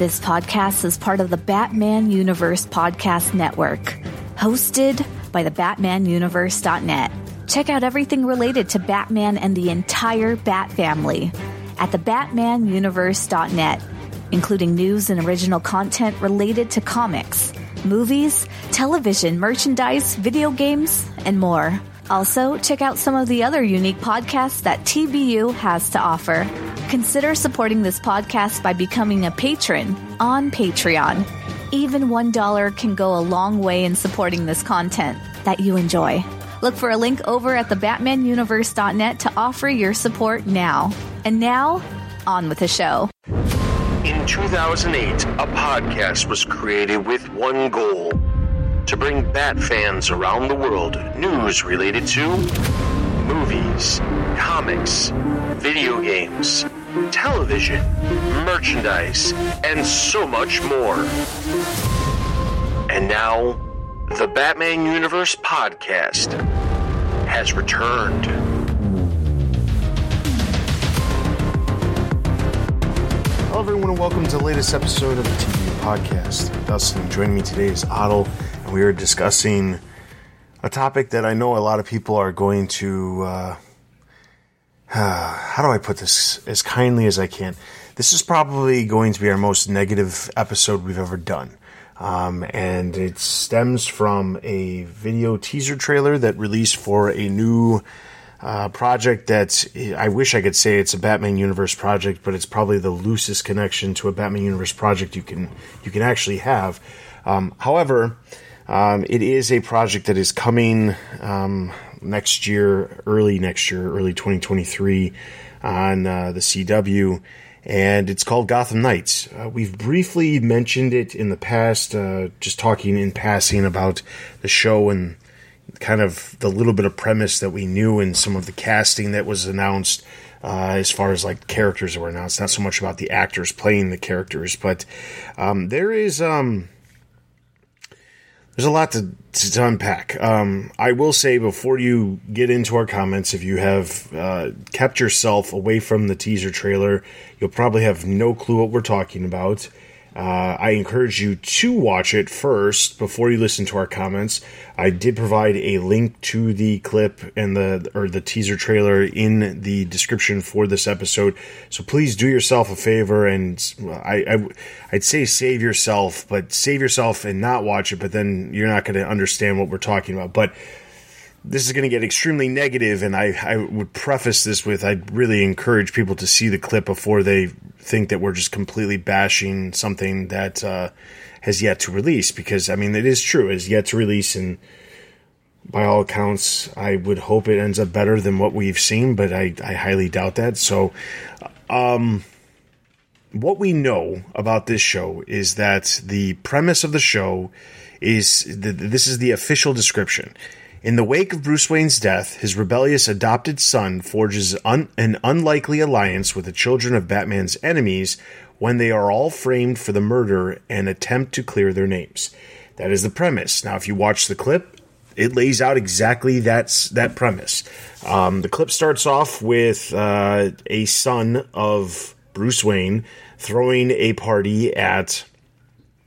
This podcast is part of the Batman Universe Podcast Network, hosted by the BatmanUniverse.net. Check out everything related to Batman and the entire Bat family at the BatmanUniverse.net, including news and original content related to comics, movies, television, merchandise, video games, and more. Also, check out some of the other unique podcasts that TBU has to offer. Consider supporting this podcast by becoming a patron on Patreon. Even $1 can go a long way in supporting this content that you enjoy. Look for a link over at thebatmanuniverse.net to offer your support now. And now, on with the show. In 2008, a podcast was created with one goal to bring Bat fans around the world news related to movies, comics, video games, television, merchandise, and so much more. And now, the Batman Universe podcast has returned. Hello, everyone, and welcome to the latest episode of the TBU Podcast. Dustin, joining me today is Adil, we are discussing a topic that I know a lot of people are going to. Uh, uh, how do I put this as kindly as I can? This is probably going to be our most negative episode we've ever done. Um, and it stems from a video teaser trailer that released for a new uh, project that I wish I could say it's a Batman Universe project, but it's probably the loosest connection to a Batman Universe project you can you can actually have. Um, however, um, it is a project that is coming um, next year, early next year, early 2023 on uh, the CW, and it's called Gotham Knights. Uh, we've briefly mentioned it in the past, uh, just talking in passing about the show and kind of the little bit of premise that we knew and some of the casting that was announced. Uh, as far as like characters were announced, not so much about the actors playing the characters, but um, there is um, there's a lot to, to unpack. Um, I will say before you get into our comments, if you have uh, kept yourself away from the teaser trailer, you'll probably have no clue what we're talking about. Uh, I encourage you to watch it first before you listen to our comments. I did provide a link to the clip and the or the teaser trailer in the description for this episode. So please do yourself a favor and I, I I'd say save yourself, but save yourself and not watch it. But then you're not going to understand what we're talking about. But this is going to get extremely negative, and I, I would preface this with I'd really encourage people to see the clip before they think that we're just completely bashing something that uh, has yet to release. Because I mean, it is true, it has yet to release, and by all accounts, I would hope it ends up better than what we've seen, but I, I highly doubt that. So, um, what we know about this show is that the premise of the show is th- this is the official description in the wake of Bruce Wayne's death, his rebellious adopted son forges un- an unlikely alliance with the children of Batman's enemies when they are all framed for the murder and attempt to clear their names. That is the premise. Now, if you watch the clip, it lays out exactly that's that premise. Um, the clip starts off with uh, a son of Bruce Wayne throwing a party at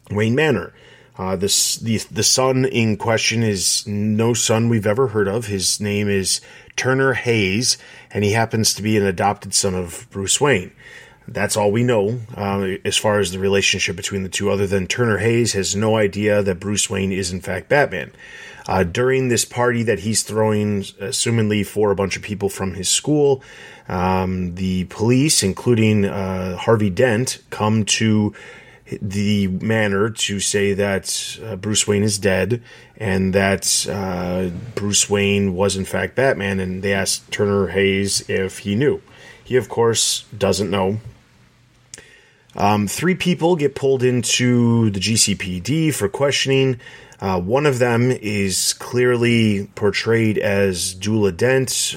Wayne Manor. Uh, this the the son in question is no son we've ever heard of. His name is Turner Hayes, and he happens to be an adopted son of Bruce Wayne. That's all we know uh, as far as the relationship between the two, other than Turner Hayes has no idea that Bruce Wayne is in fact Batman. Uh, during this party that he's throwing, assumingly for a bunch of people from his school, um, the police, including uh, Harvey Dent, come to the manor to say that uh, Bruce Wayne is dead and that uh, Bruce Wayne was in fact Batman. And they asked Turner Hayes if he knew. He, of course, doesn't know. Um, three people get pulled into the GCPD for questioning. Uh, one of them is clearly portrayed as Duela Dent.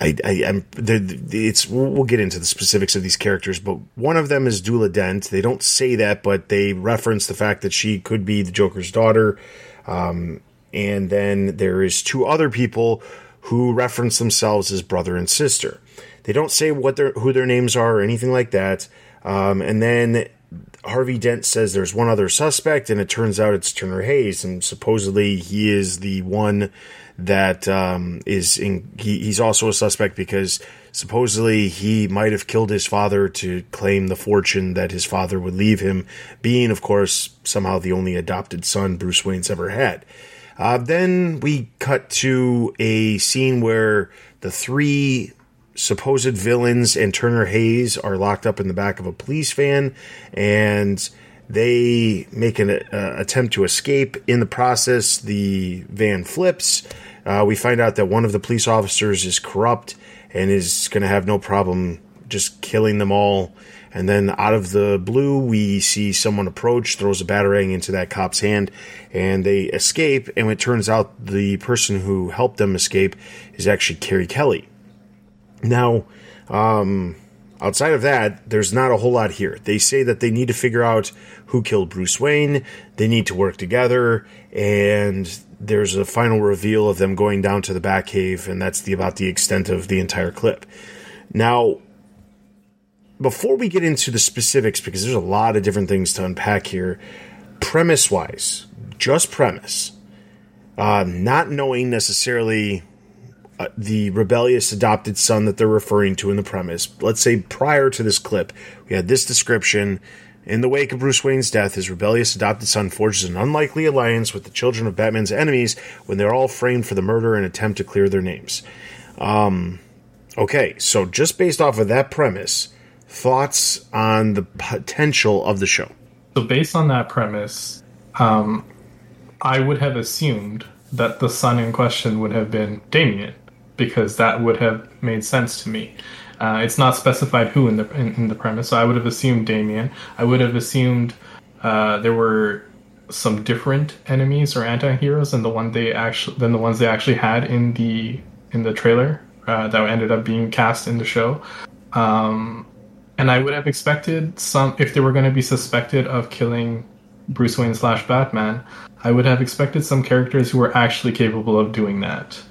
I, I am it's we'll get into the specifics of these characters, but one of them is Duela Dent. They don't say that, but they reference the fact that she could be the Joker's daughter. Um, and then there is two other people who reference themselves as brother and sister. They don't say what their who their names are or anything like that. Um, and then Harvey Dent says there's one other suspect, and it turns out it's Turner Hayes, and supposedly he is the one that um, is in. He, he's also a suspect because supposedly he might have killed his father to claim the fortune that his father would leave him, being, of course, somehow the only adopted son Bruce Wayne's ever had. Uh, then we cut to a scene where the three supposed villains and Turner Hayes are locked up in the back of a police van, and they make an uh, attempt to escape. In the process, the van flips. Uh, we find out that one of the police officers is corrupt and is going to have no problem just killing them all. And then out of the blue, we see someone approach, throws a batarang into that cop's hand, and they escape. And it turns out the person who helped them escape is actually Carrie Kelly. Now, um, outside of that, there's not a whole lot here. They say that they need to figure out who killed Bruce Wayne, they need to work together, and there's a final reveal of them going down to the Batcave, and that's the, about the extent of the entire clip. Now, before we get into the specifics, because there's a lot of different things to unpack here, premise wise, just premise, uh, not knowing necessarily uh, the rebellious adopted son that they're referring to in the premise. Let's say prior to this clip, we had this description. In the wake of Bruce Wayne's death, his rebellious adopted son forges an unlikely alliance with the children of Batman's enemies when they're all framed for the murder and attempt to clear their names. Um, okay, so just based off of that premise, thoughts on the potential of the show? So, based on that premise, um, I would have assumed that the son in question would have been Damian because that would have made sense to me. Uh, it's not specified who in the in, in, the premise, so I would have assumed Damian. I would have assumed uh, there were some different enemies or anti-heroes than the one they actually than the ones they actually had in the in the trailer uh, that ended up being cast in the show. Um, and I would have expected some if they were going to be suspected of killing Bruce Wayne slash Batman. I would have expected some characters who were actually capable of doing that.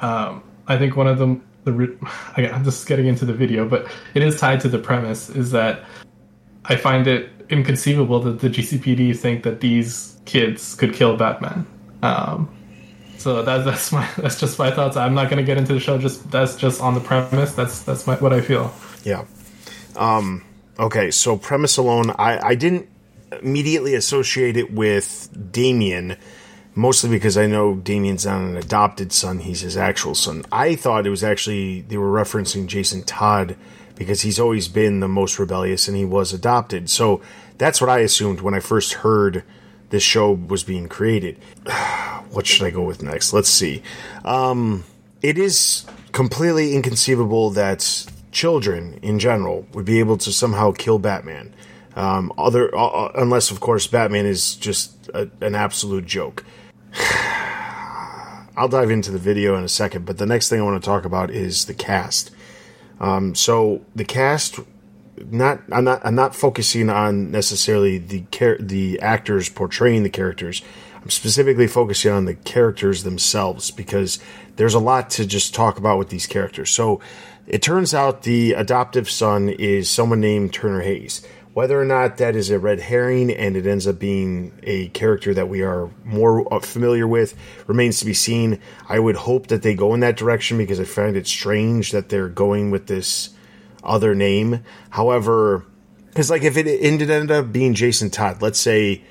Um, I think one of them, the I'm just getting into the video, but it is tied to the premise. Is that I find it inconceivable that the GCPD think that these kids could kill Batman. Um, so that's that's my that's just my thoughts. I'm not going to get into the show. Just that's just on the premise. That's that's my, what I feel. Yeah. Um, okay. So premise alone, I I didn't immediately associate it with Damian mostly because I know Damian's not an adopted son, he's his actual son. I thought it was actually, they were referencing Jason Todd because he's always been the most rebellious and he was adopted. So that's what I assumed when I first heard this show was being created. what should I go with next? Let's see. Um, it is completely inconceivable that children in general would be able to somehow kill Batman. Um, other, uh, uh unless of course Batman is just a, an absolute joke. I'll dive into the video in a second, but the next thing I want to talk about is the cast. Um, so the cast, not I'm not I'm not focusing on necessarily the char- the actors portraying the characters. I'm specifically focusing on the characters themselves because there's a lot to just talk about with these characters. So it turns out the adoptive son is someone named Turner Hayes. Whether or not that is a red herring and it ends up being a character that we are more uh, familiar with remains to be seen. I would hope that they go in that direction because I find it strange that they're going with this other name. However, because like if it ended ended up being Jason Todd, let's say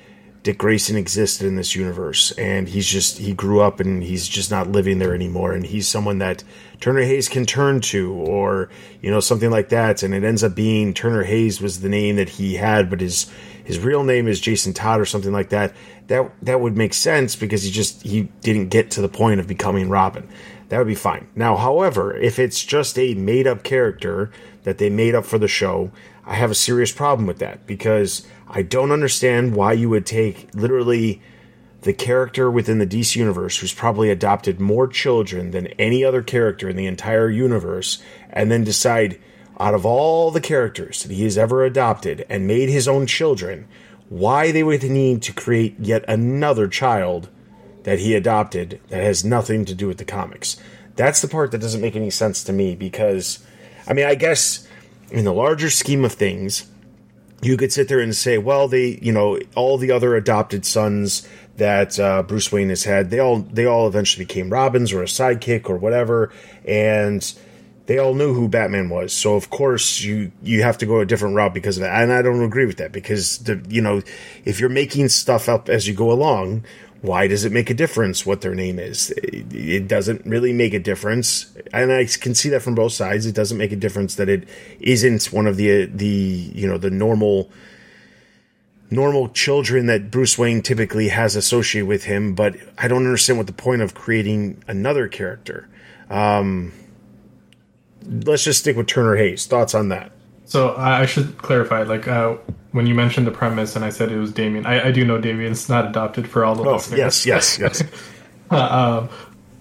Dick Grayson existed in this universe and he's just he grew up and he's just not living there anymore and he's someone that Turner Hayes can turn to, or you know something like that, and it ends up being Turner Hayes was the name that he had, but his his real name is Jason Todd or something like that. That that would make sense because he just he didn't get to the point of becoming Robin. That would be fine. Now, however, if it's just a made up character that they made up for the show, I have a serious problem with that because I don't understand why you would take literally the character within the DC universe who's probably adopted more children than any other character in the entire universe, and then decide out of all the characters that he has ever adopted and made his own children, why they would need to create yet another child that he adopted that has nothing to do with the comics. That's the part that doesn't make any sense to me because, I mean, I guess in the larger scheme of things, you could sit there and say, well, they, you know, all the other adopted sons that uh, Bruce Wayne has had, they all they all eventually became Robins or a sidekick or whatever, and they all knew who Batman was. So of course you you have to go a different route because of that. And I don't agree with that because the you know if you're making stuff up as you go along, why does it make a difference what their name is? It doesn't really make a difference, and I can see that from both sides. It doesn't make a difference that it isn't one of the the you know the normal normal children that Bruce Wayne typically has associated with him, but I don't understand what the point of creating another character. Um, let's just stick with Turner Hayes. Thoughts on that? So I should clarify, like uh, when you mentioned the premise, and I said it was Damian. I, I do know Damian's not adopted for all the oh, listeners. Yes, yes, yes. uh, um,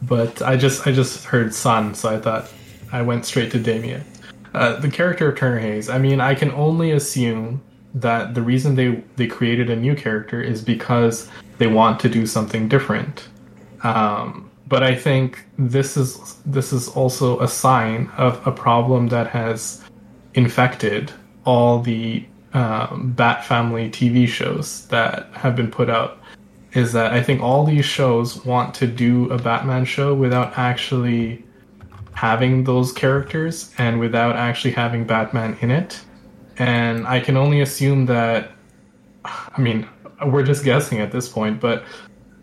but I just I just heard son, so I thought I went straight to Damian. Uh, the character of Turner Hayes. I mean, I can only assume that the reason they they created a new character is because they want to do something different. Um, but I think this is this is also a sign of a problem that has infected all the um, Bat Family TV shows that have been put out. Is that I think all these shows want to do a Batman show without actually having those characters and without actually having Batman in it and I can only assume that. I mean, we're just guessing at this point, but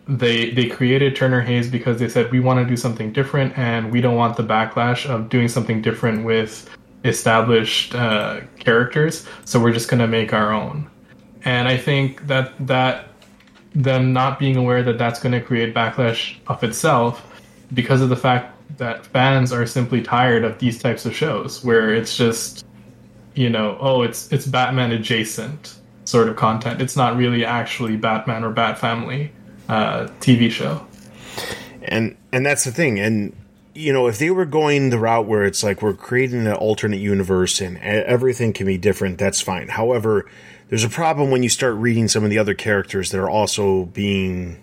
they they created Turner Hayes because they said we want to do something different, and we don't want the backlash of doing something different with established uh, characters. So we're just going to make our own. And I think that that them not being aware that that's going to create backlash of itself because of the fact that fans are simply tired of these types of shows where it's just you know, oh, it's it's Batman adjacent sort of content. It's not really actually Batman or Bat Family uh, TV show. And and that's the thing. And you know, if they were going the route where it's like we're creating an alternate universe and everything can be different, that's fine. However, there's a problem when you start reading some of the other characters that are also being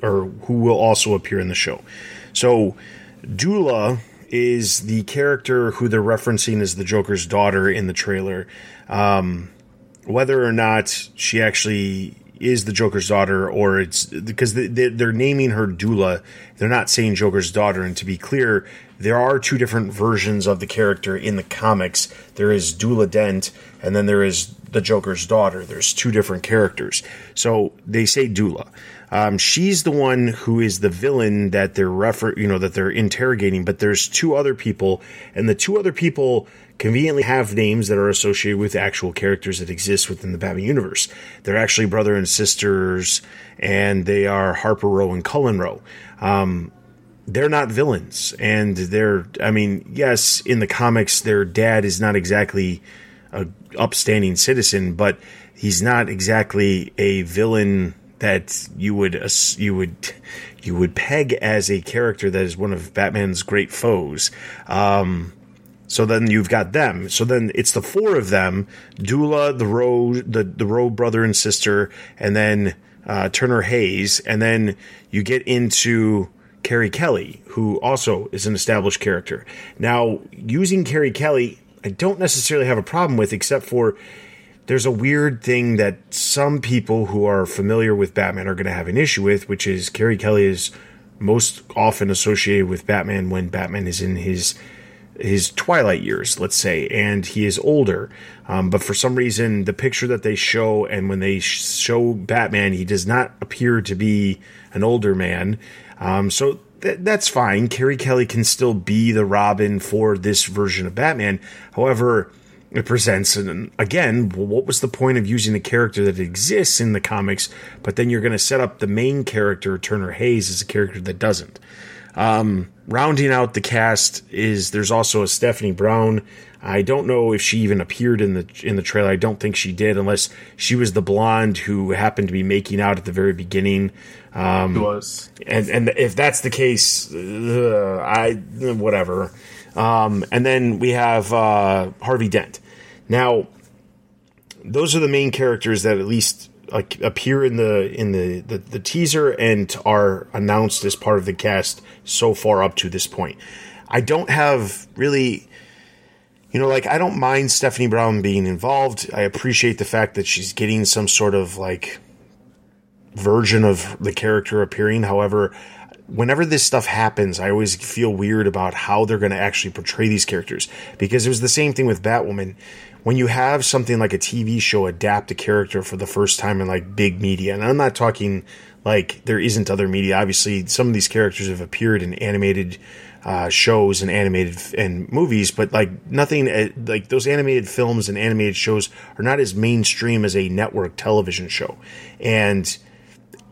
or who will also appear in the show. So, Duela is the character who they're referencing as the Joker's daughter in the trailer. Um, whether or not she actually is the Joker's daughter, or it's because they, are naming her Duela, they're not saying Joker's daughter. And to be clear, there are two different versions of the character in the comics. There is Duela Dent, and then there is the Joker's daughter. There's two different characters. So they say Duela. Um, she's the one who is the villain that they're refer, you know, that they're interrogating. But there's two other people, and the two other people conveniently have names that are associated with actual characters that exist within the Batman universe. They're actually brother and sisters, and they are Harper Row and Cullen Row. Um, they're not villains, and they're. I mean, yes, in the comics, their dad is not exactly a upstanding citizen, but he's not exactly a villain that you would you would you would peg as a character that is one of Batman's great foes. Um, so then you've got them. So then it's the four of them: Duela, the Row, the the Row brother and sister, and then uh, Turner Hayes, and then you get into Carrie Kelly, who also is an established character. Now, using Carrie Kelly, I don't necessarily have a problem with, except for there's a weird thing that some people who are familiar with Batman are going to have an issue with, which is Carrie Kelly is most often associated with Batman when Batman is in his his twilight years, let's say, and he is older. Um, but for some reason, the picture that they show and when they show Batman, he does not appear to be an older man. Um, so th- that's fine. Carrie Kelly can still be the Robin for this version of Batman. However, it presents and again what was the point of using a character that exists in the comics but then you're going to set up the main character turner hayes as a character that doesn't um, rounding out the cast is there's also a stephanie brown. I don't know if she even appeared in the in the trailer. I don't think she did unless she was the blonde who happened to be making out at the very beginning. Um, was. and and if that's the case uh, i whatever. Um, and then we have uh, Harvey Dent. Now, those are the main characters that at least appear in the in the, the, the teaser and are announced as part of the cast so far up to this point. I don't have really you know, like I don't mind Stephanie Brown being involved. I appreciate the fact that she's getting some sort of like version of the character appearing. However, whenever this stuff happens, I always feel weird about how they're going to actually portray these characters because it was the same thing with Batwoman. When you have something like a TV show adapt a character for the first time in like big media, and I'm not talking like there isn't other media. Obviously, some of these characters have appeared in animated uh, shows and animated f- and movies, but like nothing uh, like those animated films and animated shows are not as mainstream as a network television show, and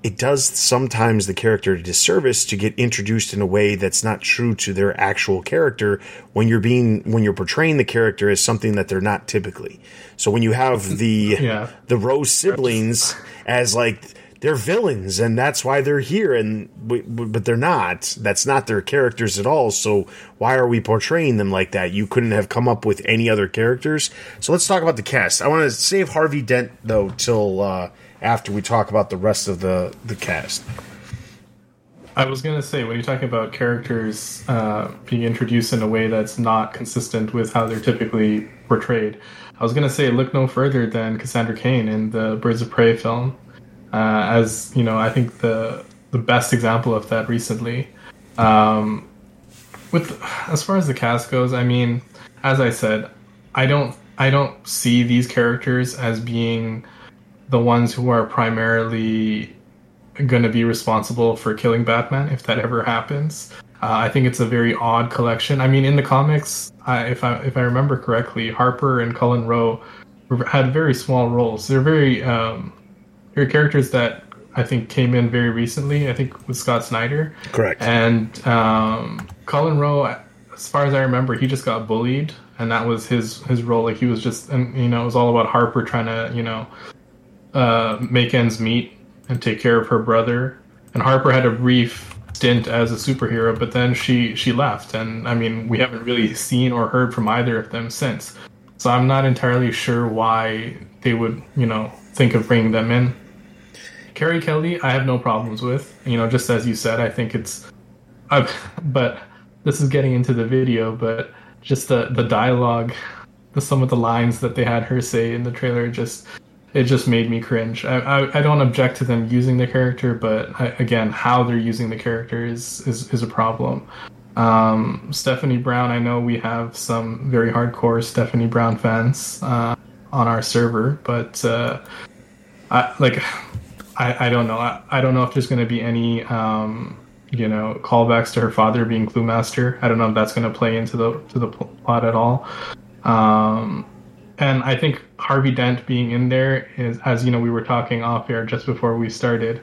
it does sometimes the character a disservice to get introduced in a way that's not true to their actual character when you're being when you're portraying the character as something that they're not typically. So when you have the Yeah. the Rose siblings as like they're villains and that's why they're here and w- w- but they're not. That's not their characters at all. So why are we portraying them like that? You couldn't have come up with any other characters. So let's talk about the cast. I want to save harvey dent though till uh, after we talk about the rest of the the cast I was gonna say when you're talking about characters uh, being introduced in a way that's not consistent with how they're typically portrayed, I was gonna say look no further than Cassandra Cain in the Birds of Prey film, uh, as you know I think the the best example of that recently. Um, with as far as the cast goes, I mean, as I said, I don't I don't see these characters as being the ones who are primarily going to be responsible for killing Batman if that ever happens. Uh, I think it's a very odd collection. I mean, in the comics, I, if I if I remember correctly, Harper and Cullen Row had very small roles. They're very um, they're characters that I think came in very recently. I think with Scott Snyder. correct And um, Cullen Row, as far as I remember, he just got bullied, and that was his his role. Like he was just, and you know, it was all about Harper trying to, you know, uh, make ends meet and take care of her brother. And Harper had a brief stint as a superhero, but then she she left, and I mean, we haven't really seen or heard from either of them since. So I'm not entirely sure why they would, you know, think of bringing them in. Carrie Kelly, I have no problems with. You know, just as you said, I think it's. i but this is getting into the video, but just the the dialogue, the some of the lines that they had her say in the trailer, just it just made me cringe. I I, I don't object to them using the character, but I, again, how they're using the character is is, is a problem. Um, Stephanie Brown, I know we have some very hardcore Stephanie Brown fans uh, on our server, but uh, I like. I, I don't know. I, I don't know if there's going to be any, um, you know, callbacks to her father being Cluemaster. I don't know if that's going to play into the to the plot at all. Um, and I think Harvey Dent being in there is, as you know, we were talking off air just before we started.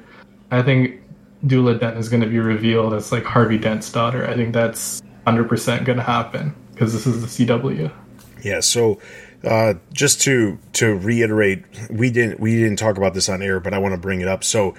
I think Duela Dent is going to be revealed as like Harvey Dent's daughter. I think that's 100% going to happen because this is the CW. Yeah, so uh, just to to reiterate, we didn't we didn't talk about this on air, but I want to bring it up. So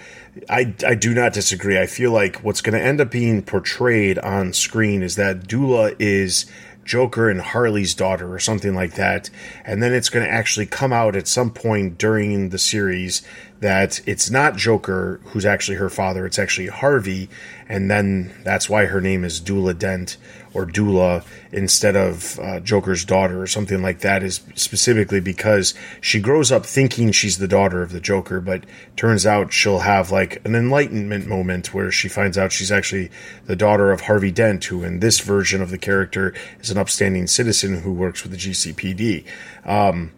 I I do not disagree. I feel like what's going to end up being portrayed on screen is that Duela is Joker and Harley's daughter or something like that, and then it's going to actually come out at some point during the series that it's not Joker who's actually her father, it's actually Harvey, and then that's why her name is Duela Dent or Duela instead of uh, Joker's daughter or something like that is specifically because she grows up thinking she's the daughter of the Joker, but turns out she'll have like an enlightenment moment where she finds out she's actually the daughter of Harvey Dent, who in this version of the character is an upstanding citizen who works with the GCPD. Um,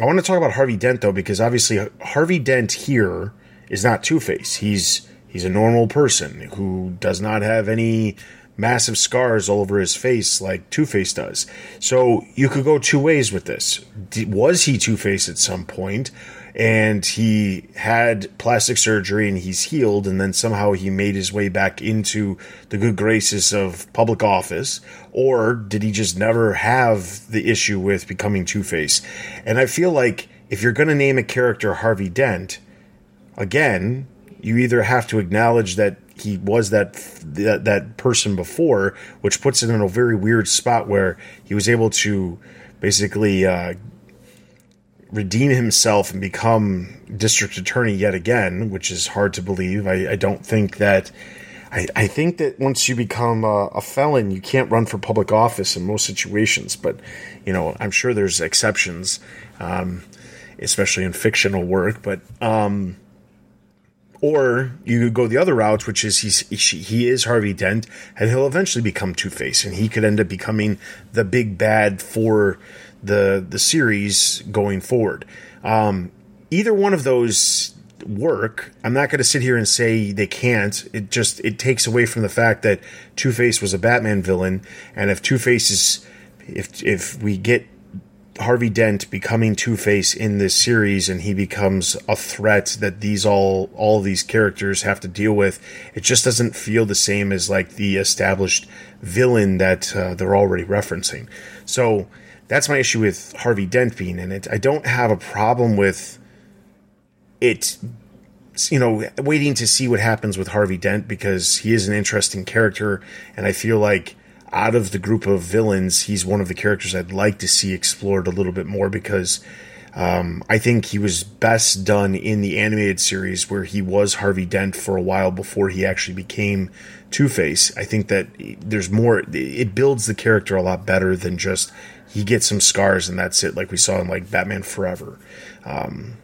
I want to talk about Harvey Dent though, because obviously Harvey Dent here is not Two Face. He's he's a normal person who does not have any massive scars all over his face like Two Face does. So you could go two ways with this. Was he Two Face at some point, and he had plastic surgery and he's healed, and then somehow he made his way back into the good graces of public office, or did he just never have the issue with becoming Two Face? And I feel like if you're going to name a character Harvey Dent, again, you either have to acknowledge that he was that that, that person before, which puts it in a very weird spot where he was able to basically uh, redeem himself and become district attorney yet again, which is hard to believe. I, I don't think that. I, I think that once you become a, a, felon, you can't run for public office in most situations. But you know, I'm sure there's exceptions, um, especially in fictional work. But um, or you could go the other route, which is he's he is Harvey Dent, and he'll eventually become Two Face, and he could end up becoming the big bad for the the series going forward. Um, either one of those work. I'm not going to sit here and say they can't. It just it takes away from the fact that Two Face was a Batman villain, and if Two Face is if if we get Harvey Dent becoming Two Face in this series, and he becomes a threat that these all all these characters have to deal with. It just doesn't feel the same as like the established villain that uh, they're already referencing. So that's my issue with Harvey Dent being in it. I don't have a problem with it. You know, waiting to see what happens with Harvey Dent because he is an interesting character, and I feel like out of the group of villains, he's one of the characters I'd like to see explored a little bit more because um, I think he was best done in the animated series where he was Harvey Dent for a while before he actually became Two Face. I think that there's more, it builds the character a lot better than just he gets some scars and that's it, like we saw in like Batman Forever. Um,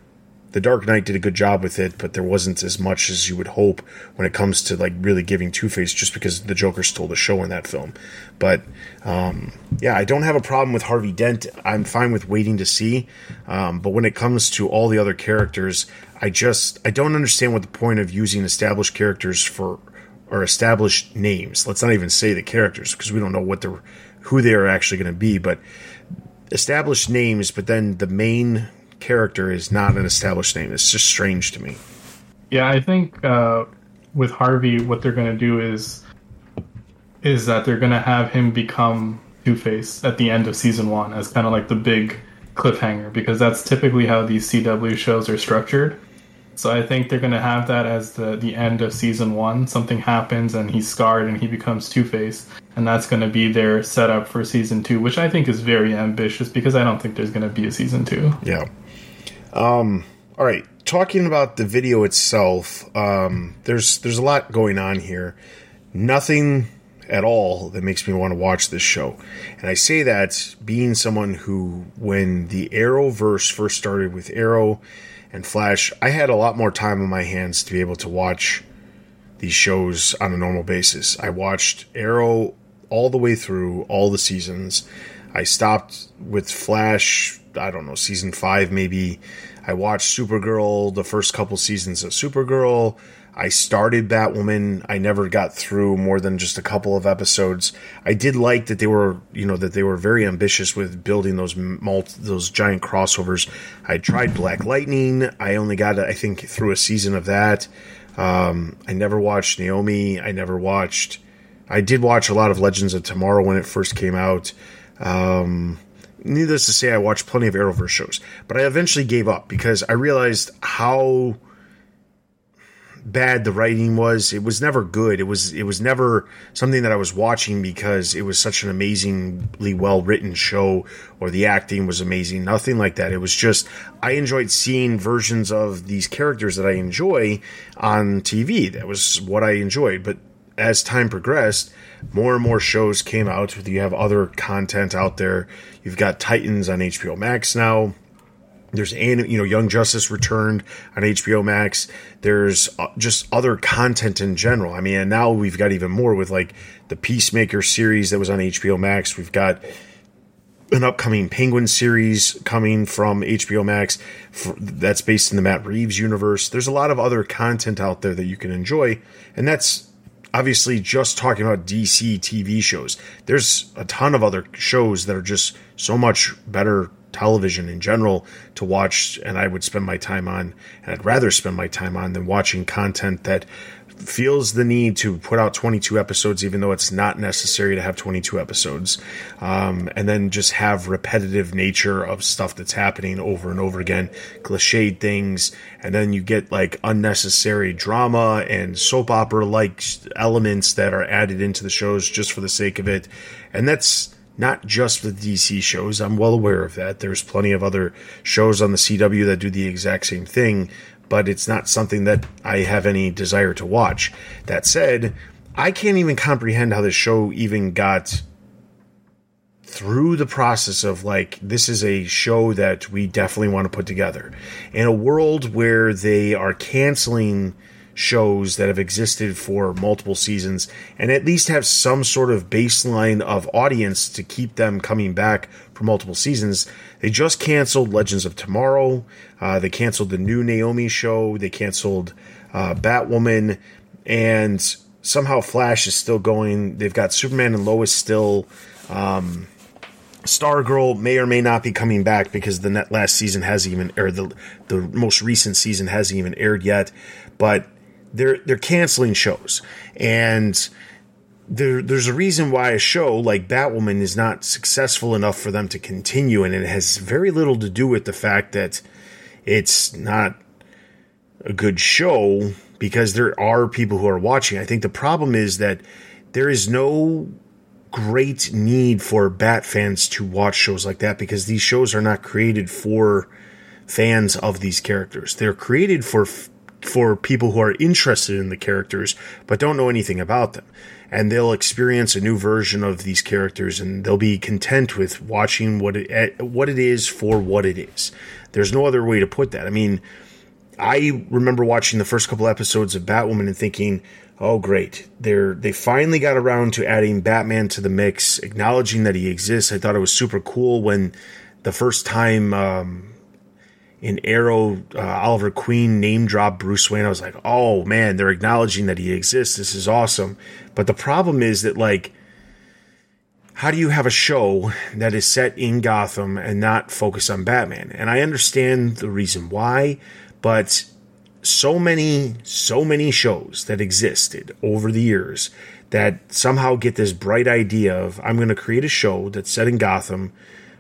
the Dark Knight did a good job with it, but there wasn't as much as you would hope when it comes to like really giving Two Face, just because the Joker stole the show in that film. But um, yeah, I don't have a problem with Harvey Dent. I'm fine with waiting to see. Um, but when it comes to all the other characters, I just I don't understand what the point of using established characters for or established names. Let's not even say the characters because we don't know what they're who they are actually going to be, but established names. But then the main character is not an established name. It's just strange to me. Yeah, I think uh, with Harvey, what they're going to do is is that they're going to have him become Two Face at the end of season one as kind of like the big cliffhanger because that's typically how these CW shows are structured. So I think they're going to have that as the the end of season one. Something happens and he's scarred and he becomes Two Face, and that's going to be their setup for season two, which I think is very ambitious because I don't think there's going to be a season two. Yeah. Um, all right, talking about the video itself, um, there's there's a lot going on here. Nothing at all that makes me want to watch this show. And I say that being someone who, when the Arrowverse first started with Arrow and Flash, I had a lot more time on my hands to be able to watch these shows on a normal basis. I watched Arrow all the way through all the seasons. I stopped with Flash I don't know, season five maybe. I watched Supergirl, the first couple seasons of Supergirl. I started Batwoman. I never got through more than just a couple of episodes. I did like that they were, you know, that they were very ambitious with building those multi, those giant crossovers. I tried Black Lightning. I only got, I think, through a season of that. Um, I never watched Naomi. I never watched. I did watch a lot of Legends of Tomorrow when it first came out. Um, needless to say, I watched plenty of Arrowverse shows, but I eventually gave up because I realized how bad the writing was. It was never good. It was it was never something that I was watching because it was such an amazingly well written show or the acting was amazing. Nothing like that. It was just I enjoyed seeing versions of these characters that I enjoy on TV. That was what I enjoyed. But as time progressed, more and more shows came out. You have other content out there. You've got Titans on HBO Max now. There's you know Young Justice returned on HBO Max. There's uh, just other content in general. I mean, and now we've got even more with like the Peacemaker series that was on HBO Max. We've got an upcoming Penguin series coming from HBO Max for, that's based in the Matt Reeves universe. There's a lot of other content out there that you can enjoy, and that's obviously just talking about DC TV shows. There's a ton of other shows that are just so much better television in general to watch and I would spend my time on and I'd rather spend my time on than watching content that feels the need to put out 22 episodes, even though it's not necessary to have 22 episodes, um, and then just have repetitive nature of stuff that's happening over and over again, cliched things, and then you get like unnecessary drama and soap opera like elements that are added into the shows just for the sake of it, and that's not just the DC shows. I'm well aware of that. There's plenty of other shows on the CW that do the exact same thing, but it's not something that I have any desire to watch. That said, I can't even comprehend how this show even got through the process of like this is a show that we definitely want to put together in a world where they are canceling shows that have existed for multiple seasons and at least have some sort of baseline of audience to keep them coming back for multiple seasons. They just canceled Legends of Tomorrow. Uh, they canceled the new Naomi show. They canceled uh, Batwoman. And somehow Flash is still going. They've got Superman and Lois still. Um, Stargirl may or may not be coming back because the net last season hasn't even, or the the most recent season hasn't even aired yet. But they're they're canceling shows, and there there's a reason why a show like Batwoman is not successful enough for them to continue, and it has very little to do with the fact that it's not a good show because there are people who are watching. I think the problem is that there is no great need for Bat fans to watch shows like that because these shows are not created for fans of these characters. They're created for for people who are interested in the characters but don't know anything about them. And they'll experience a new version of these characters and they'll be content with watching what it eh, what it is for what it is. There's no other way to put that. I mean, I remember watching the first couple episodes of Batwoman and thinking, oh great they're they finally got around to adding batman to the mix acknowledging that he exists i thought it was super cool when the first time um, in arrow uh, oliver queen name dropped bruce wayne. I was like oh man they're acknowledging that he exists. This is awesome. But the problem is that like how do you have a show that is set in gotham and not focus on batman? And i understand the reason why but so many, so many shows that existed over the years that somehow get this bright idea of I'm going to create a show that's set in Gotham,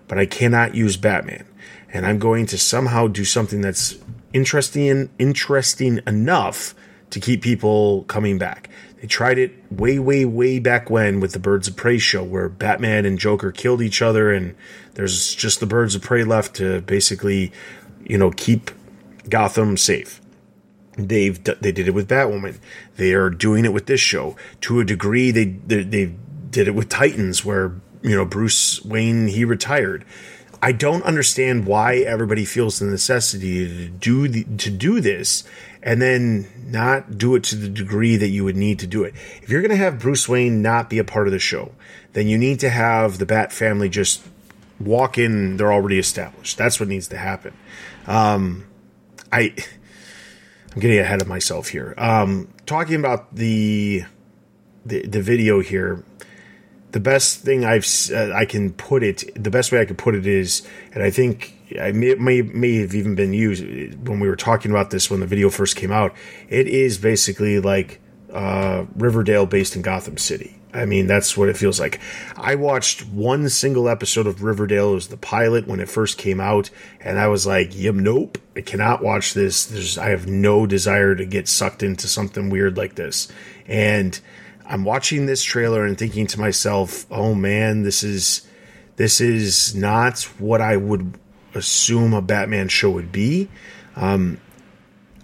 but I cannot use Batman, and I'm going to somehow do something that's interesting, interesting enough to keep people coming back. They tried it way, way, way back when with the Birds of Prey show, where Batman and Joker killed each other, and there's just the Birds of Prey left to basically, you know, keep Gotham safe. They've they did it with Batwoman. They are doing it with this show to a degree. They they, they did it with Titans, where you know Bruce Wayne he retired. I don't understand why everybody feels the necessity to do the, to do this and then not do it to the degree that you would need to do it. If you're going to have Bruce Wayne not be a part of the show, then you need to have the Bat family just walk in. They're already established. That's what needs to happen. Um, I I'm getting ahead of myself here. Um, talking about the, the the video here, the best thing I've uh, I can put it, the best way I could put it is, and I think I may, may may have even been used when we were talking about this when the video first came out. It is basically like uh, Riverdale based in Gotham City. I mean, that's what it feels like. I watched one single episode of Riverdale. It was the pilot when it first came out, and I was like, "Yep, nope, I cannot watch this. There's, I have no desire to get sucked into something weird like this." And I'm watching this trailer and thinking to myself, "Oh man, this is this is not what I would assume a Batman show would be." Um,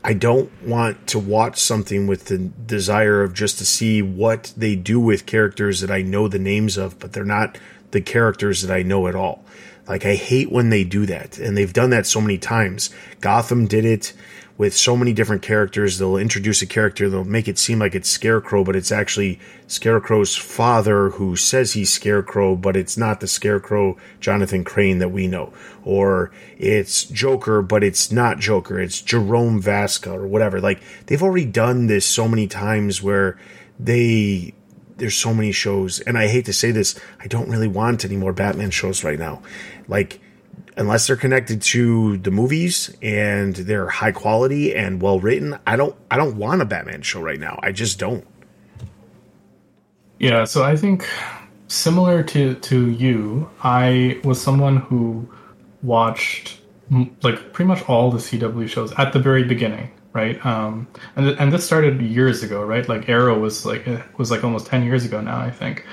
I don't want to watch something with the desire of just to see what they do with characters that I know the names of, but they're not the characters that I know at all. Like I hate when they do that, and they've done that so many times. Gotham did it with so many different characters. They'll introduce a character, they'll make it seem like it's Scarecrow, but it's actually Scarecrow's father who says he's Scarecrow, but it's not the Scarecrow Jonathan Crane that we know. Or it's Joker, but it's not Joker, it's Jerome Valeska or whatever. Like they've already done this so many times where they there's so many shows and I hate to say this, I don't really want any more Batman shows right now. Like unless they're connected to the movies and they're high quality and well written, I don't I don't want a Batman show right now. I just don't. Yeah, so I think similar to to you, I was someone who watched like pretty much all the CW shows at the very beginning, right? Um, and and this started years ago, right? Like Arrow was like was like almost ten years ago now, I think.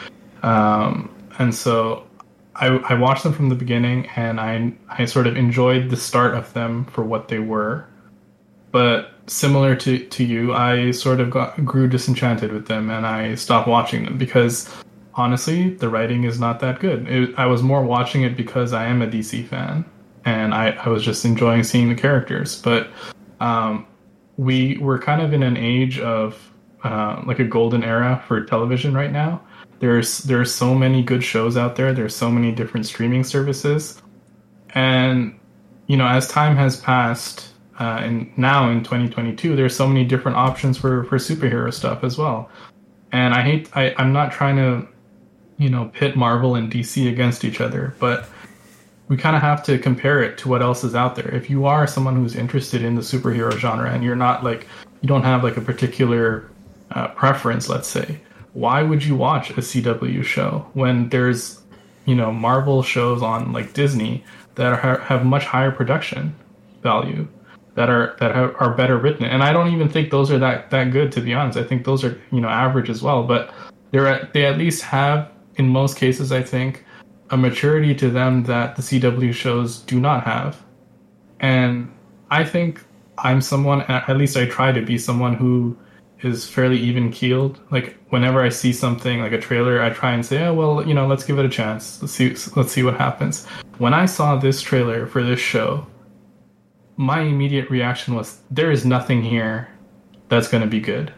Um, and so I, I watched them from the beginning and I I sort of enjoyed the start of them for what they were. But similar to, to you, I sort of got grew disenchanted with them and I stopped watching them because honestly, the writing is not that good. It, I was more watching it because I am a DC fan and I, I was just enjoying seeing the characters. But um, we we're kind of in an age of uh, like a golden era for television right now. There's there's so many good shows out there. There's so many different streaming services, and you know as time has passed, uh, and now in 2022, there's so many different options for for superhero stuff as well. And I hate I, I'm not trying to you know pit Marvel and DC against each other, but we kind of have to compare it to what else is out there. If you are someone who's interested in the superhero genre and you're not like you don't have like a particular uh, preference, let's say, why would you watch a CW show when there's you know Marvel shows on like Disney that are, have much higher production value that are that are better written? And I don't even think those are that that good to be honest. I think those are you know average as well but they're at, they at least have in most cases I think a maturity to them that the CW shows do not have. And I think I'm someone at least I try to be someone who is fairly even keeled. Like whenever I see something like a trailer, I try and say, "Oh well, you know, let's give it a chance. Let's see, let's see what happens." When I saw this trailer for this show, my immediate reaction was, "There is nothing here that's going to be good,"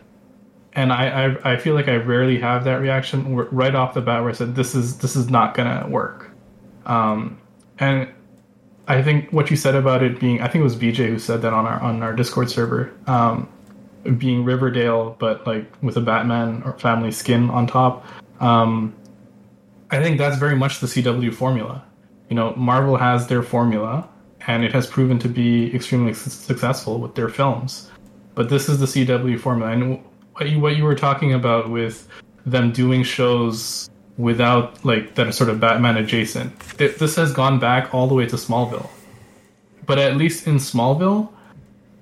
and I, I I feel like I rarely have that reaction right off the bat where I said, "This is this is not going to work," um, and. I think what you said about it being, I think it was BJ who said that on our on our Discord server. Um, being Riverdale, but like with a Batman or family skin on top. Um, I think that's very much the CW formula. You know, Marvel has their formula, and it has proven to be extremely su- successful with their films. But this is the CW formula, and what you, what you were talking about with them doing shows without like that sort of Batman adjacent. This has gone back all the way to Smallville. But at least in Smallville,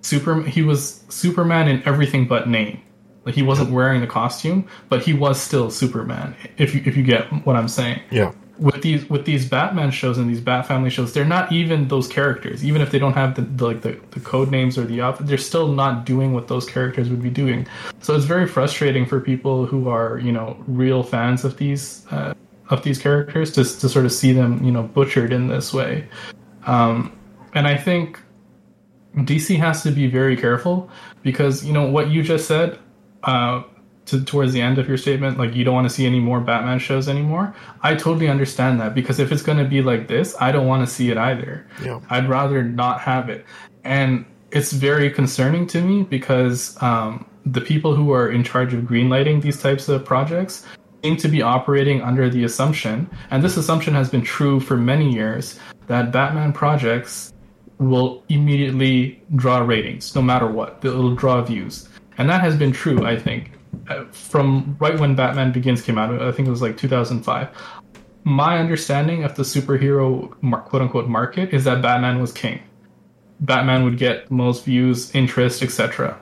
Super he was Superman in everything but name. Like he wasn't wearing the costume, but he was still Superman. If you if you get what I'm saying. Yeah. With these with these Batman shows and these Bat Family shows, they're not even those characters. Even if they don't have the, the like the, the code names or the outfit, they're still not doing what those characters would be doing. So it's very frustrating for people who are you know real fans of these uh, of these characters to to sort of see them you know butchered in this way. Um, and I think DC has to be very careful because you know what you just said uh, to, towards the end of your statement, like you don't want to see any more Batman shows anymore. I totally understand that because if it's going to be like this, I don't want to see it either. Yeah. I'd rather not have it, and it's very concerning to me because um, the people who are in charge of greenlighting these types of projects seem to be operating under the assumption, and this assumption has been true for many years, that Batman projects will immediately draw ratings, no matter what. It'll draw views, and that has been true. I think uh, from right when Batman Begins came out. I think it was like 2005. My understanding of the superhero quote unquote market is that Batman was king. Batman would get most views, interest, etc.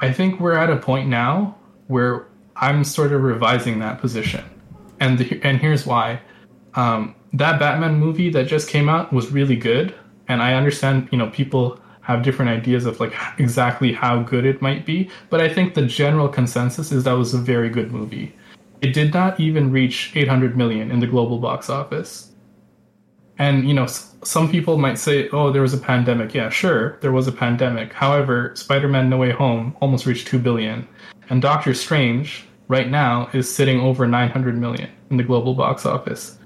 I think we're at a point now where I'm sort of revising that position, and the, and here's why. Um, that Batman movie that just came out was really good, and I understand, you know, people have different ideas of like exactly how good it might be, but I think the general consensus is that was a very good movie. It did not even reach 800 million in the global box office. And you know, some people might say, "Oh, there was a pandemic." Yeah, sure, there was a pandemic. However, Spider-Man: No Way Home almost reached 2 billion, and Doctor Strange right now is sitting over 900 million in the global box office.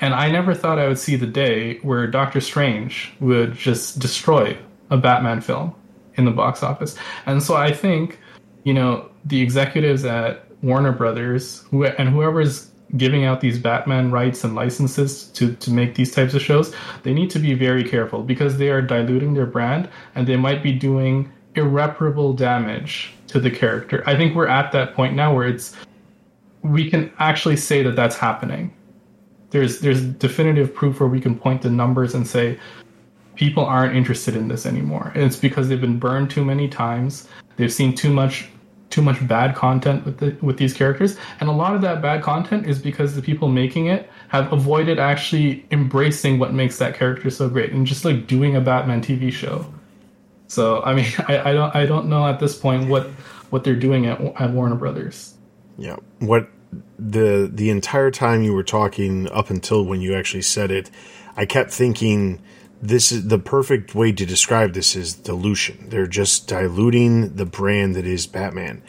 And I never thought I would see the day where Doctor Strange would just destroy a Batman film in the box office. And so I think, you know, the executives at Warner Brothers and whoever's giving out these Batman rights and licenses to, to make these types of shows, they need to be very careful because they are diluting their brand and they might be doing irreparable damage to the character. I think we're at that point now where it's we can actually say that that's happening there's there's definitive proof where we can point to numbers and say people aren't interested in this anymore. And it's because they've been burned too many times. They've seen too much too much bad content with the, with these characters, and a lot of that bad content is because the people making it have avoided actually embracing what makes that character so great and just like doing a Batman TV show. So I mean, I, I don't I don't know at this point what what they're doing at, at Warner Brothers. Yeah, what the the entire time you were talking up until when you actually said it, I kept thinking this is the perfect way to describe this is dilution. They're just diluting the brand that is Batman,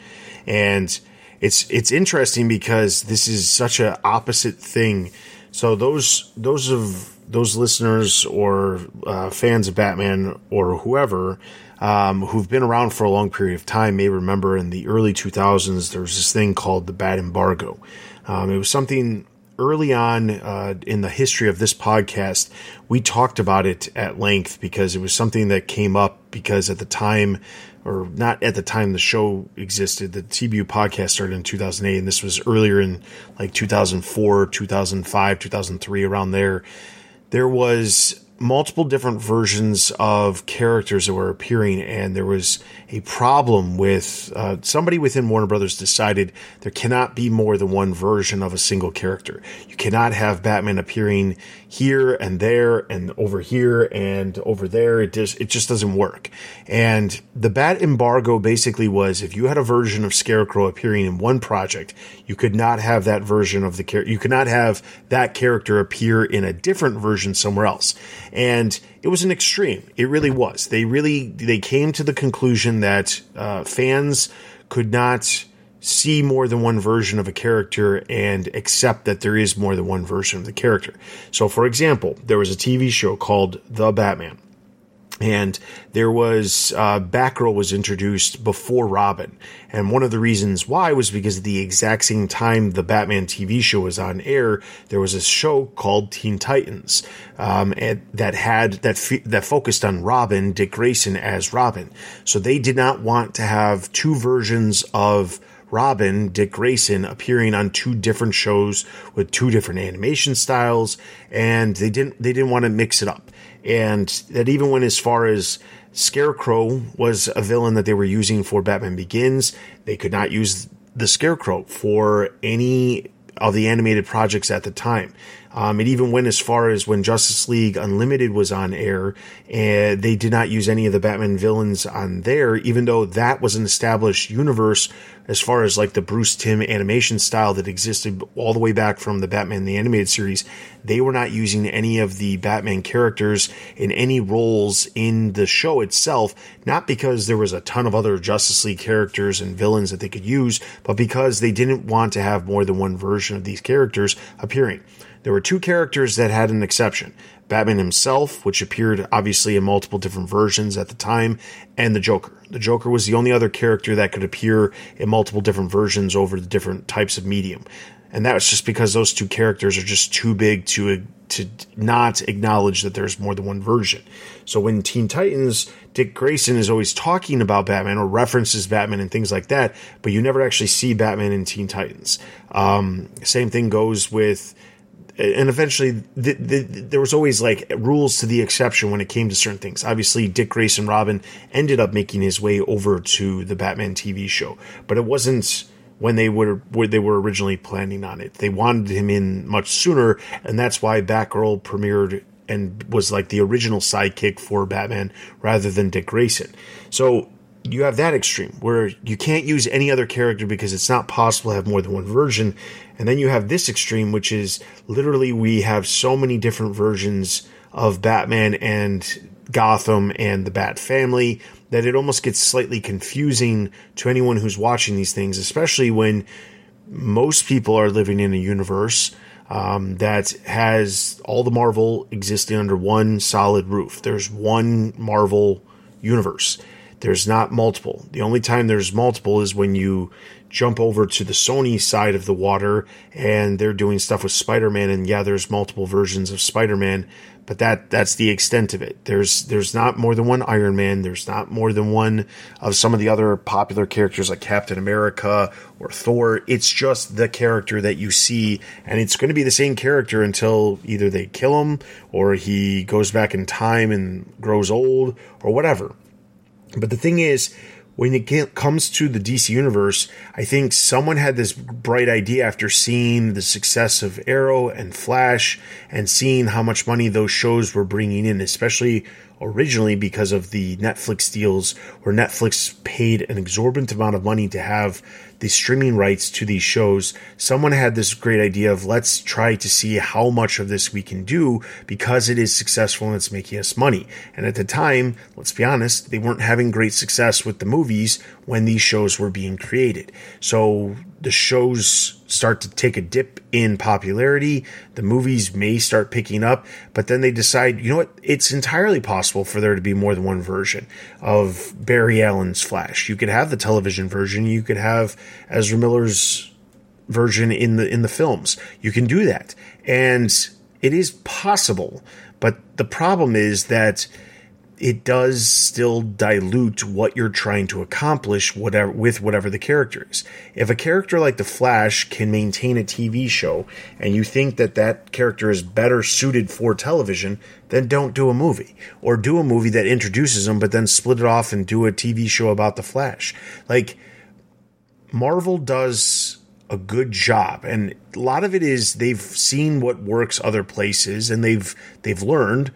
and it's it's interesting because this is such a opposite thing. So those those of those listeners or uh, fans of Batman or whoever um, who've been around for a long period of time may remember in the early 2000s there was this thing called the Bat embargo. Um, it was something early on uh, in the history of this podcast, we talked about it at length because it was something that came up because at the time, or not at the time the show existed, the TBU podcast started in 2008, and this was earlier in like 2004, 2005, 2003, around there. There was multiple different versions of characters that were appearing, and there was a problem with uh, somebody within Warner Brothers decided there cannot be more than one version of a single character. You cannot have Batman appearing here and there and over here and over there. It just it just doesn't work. And the Bat embargo basically was if you had a version of Scarecrow appearing in one project, you could not have that version of the character. You could not have that character appear in a different version somewhere else. And it was an extreme. It really was. They really they came to the conclusion that uh, fans could not see more than one version of a character and accept that there is more than one version of the character. So, for example, there was a TV show called The Batman and there was uh, Batgirl was introduced before Robin, and one of the reasons why was because the exact same time the Batman TV show was on air, there was a show called Teen Titans um, that had that f- that focused on Robin, Dick Grayson as Robin. So they did not want to have two versions of Robin, Dick Grayson, appearing on two different shows with two different animation styles, and they didn't they didn't want to mix it up and that even went as far as Scarecrow was a villain that they were using for Batman Begins. They could not use the Scarecrow for any of the animated projects at the time. Um, it even went as far as when Justice League Unlimited was on air, and they did not use any of the Batman villains on there, even though that was an established universe as far as like the Bruce Timm animation style that existed all the way back from the Batman the Animated Series. They were not using any of the Batman characters in any roles in the show itself, not because there was a ton of other Justice League characters and villains that they could use, but because they didn't want to have more than one version of these characters appearing. There were two characters that had an exception Batman himself, which appeared obviously in multiple different versions at the time, and the Joker. The Joker was the only other character that could appear in multiple different versions over the different types of medium. And that was just because those two characters are just too big to to not acknowledge that there's more than one version. So when Teen Titans, Dick Grayson is always talking about Batman or references Batman and things like that, but you never actually see Batman in Teen Titans. Um, same thing goes with and eventually the, the, there was always like rules to the exception when it came to certain things. Obviously, Dick Grayson Robin ended up making his way over to the Batman TV show, but it wasn't when they were where they were originally planning on it. They wanted him in much sooner, and that's why Batgirl premiered and was like the original sidekick for Batman rather than Dick Grayson. So you have that extreme where you can't use any other character because it's not possible to have more than one version. And then you have this extreme, which is literally we have so many different versions of Batman and Gotham and the Bat family that it almost gets slightly confusing to anyone who's watching these things, especially when most people are living in a universe um, that has all the Marvel existing under one solid roof. There's one Marvel universe. There's not multiple. The only time there's multiple is when you jump over to the Sony side of the water and they're doing stuff with Spider-Man and yeah, there's multiple versions of Spider-Man, but that that's the extent of it. There's there's not more than one Iron Man, there's not more than one of some of the other popular characters like Captain America or Thor. It's just the character that you see and it's going to be the same character until either they kill him or he goes back in time and grows old or whatever. But the thing is, when it comes to the DC universe, I think someone had this bright idea after seeing the success of Arrow and Flash and seeing how much money those shows were bringing in, especially originally because of the Netflix deals where Netflix paid an exorbitant amount of money to have the streaming rights to these shows, someone had this great idea of let's try to see how much of this we can do because it is successful and it's making us money. And at the time, let's be honest, they weren't having great success with the movies when these shows were being created. So the shows start to take a dip in popularity. The movies may start picking up, but then they decide, you know what? It's entirely possible for there to be more than one version of Barry Allen's Flash. You could have the television version. You could have Ezra Miller's version in the in the films. You can do that, and it is possible. But the problem is that it does still dilute what you're trying to accomplish whatever with whatever the character is. If a character like the Flash can maintain a TV show and you think that that character is better suited for television, then don't do a movie or do a movie that introduces him but then split it off and do a TV show about the Flash. Like Marvel does a good job and a lot of it is they've seen what works other places and they've they've learned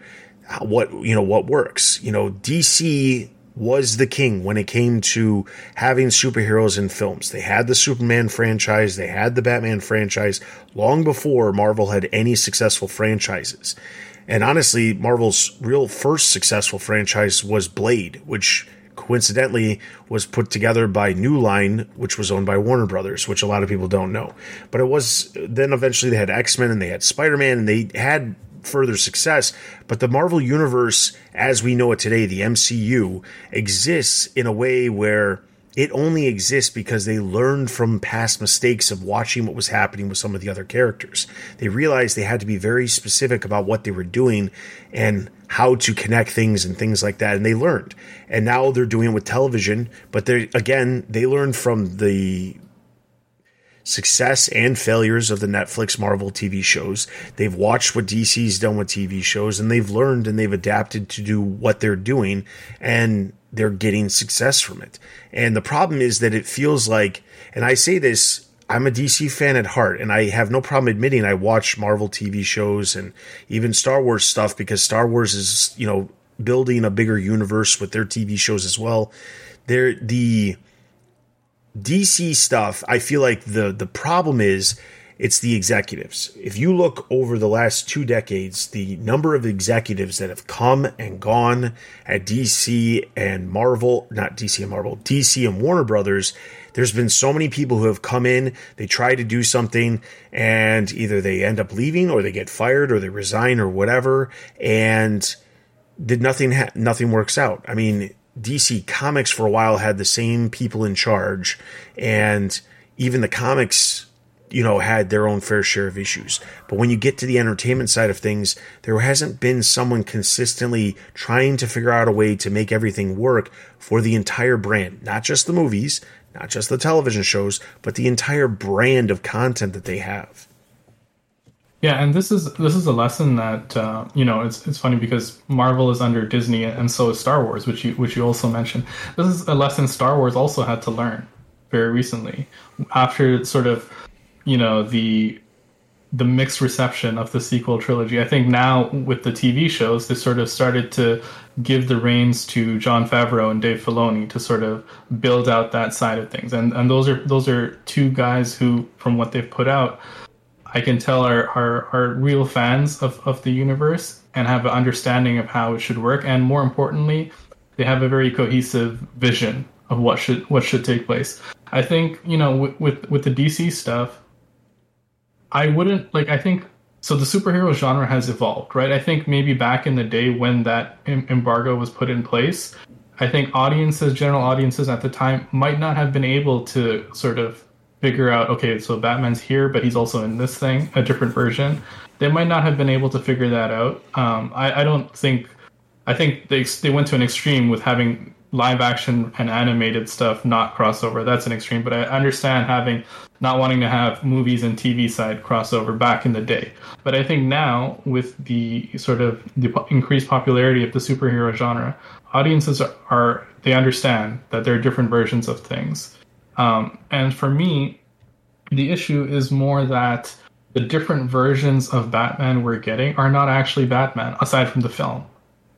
what you know what works. You know, DC was the king when it came to having superheroes in films. They had the Superman franchise, they had the Batman franchise long before Marvel had any successful franchises. And honestly, Marvel's real first successful franchise was Blade, which coincidentally was put together by New Line, which was owned by Warner Brothers, which a lot of people don't know. But it was then eventually they had X Men and they had Spider Man and they had further success. But the Marvel Universe, as we know it today, the MCU, exists in a way where it only exists because they learned from past mistakes of watching what was happening with some of the other characters. They realized they had to be very specific about what they were doing and how to connect things and things like that. And they learned. And now they're doing it with television. But they again, they learned from the success and failures of the Netflix Marvel TV shows. They've watched what DC's done with TV shows and they've learned and they've adapted to do what they're doing and they're getting success from it. And the problem is that it feels like, and I say this, I'm a DC fan at heart and I have no problem admitting I watch Marvel TV shows and even Star Wars stuff because Star Wars is, you know, building a bigger universe with their TV shows as well. They're the, DC stuff, I feel like the the problem is it's the executives. If you look over the last two decades, the number of executives that have come and gone at DC and Marvel, not DC and Marvel, DC and Warner Brothers, there's been so many people who have come in, they try to do something, and either they end up leaving or they get fired or they resign or whatever, and did nothing ha- nothing works out. I mean, DC Comics for a while had the same people in charge, and even the comics, you know, had their own fair share of issues. But when you get to the entertainment side of things, there hasn't been someone consistently trying to figure out a way to make everything work for the entire brand, not just the movies, not just the television shows, but the entire brand of content that they have. Yeah, and this is this is a lesson that uh, you know it's it's funny because Marvel is under Disney and so is Star Wars, which you which you also mentioned. This is a lesson Star Wars also had to learn very recently after sort of you know the the mixed reception of the sequel trilogy. I think now with the TV shows, they sort of started to give the reins to Jon Favreau and Dave Filoni to sort of build out that side of things. And and those are those are two guys who, from what they've put out, I can tell are, are, are real fans of, of the universe and have an understanding of how it should work. And more importantly, they have a very cohesive vision of what should what should take place. I think you know with with, with the DC stuff, I wouldn't like. I think so. The superhero genre has evolved, right? I think maybe back in the day when that embargo was put in place, I think audiences, general audiences at the time, might not have been able to sort of figure out okay so batman's here but he's also in this thing a different version. They might not have been able to figure that out. Um, I, I, don't think i think they, they went to an extreme with having live action and animated stuff not crossover that's an extreme but i understand having not wanting to have movies and tv side crossover back in the day. But i think now with the sort of the increased popularity of the superhero genre audiences are, are they understand that there are different versions of things um, and for me, the issue is more that the different versions of Batman we're getting are not actually Batman, aside from the film.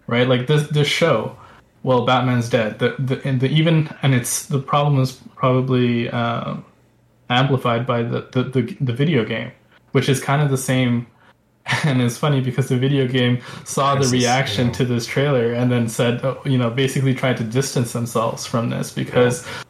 right? Like this this show, well, Batman's dead. The the, and the even and it's the problem is probably uh, amplified by the, the the the video game, which is kind of the same. And it's funny because the video game saw the reaction to this trailer and then said, oh, you know, basically tried to distance themselves from this because, and,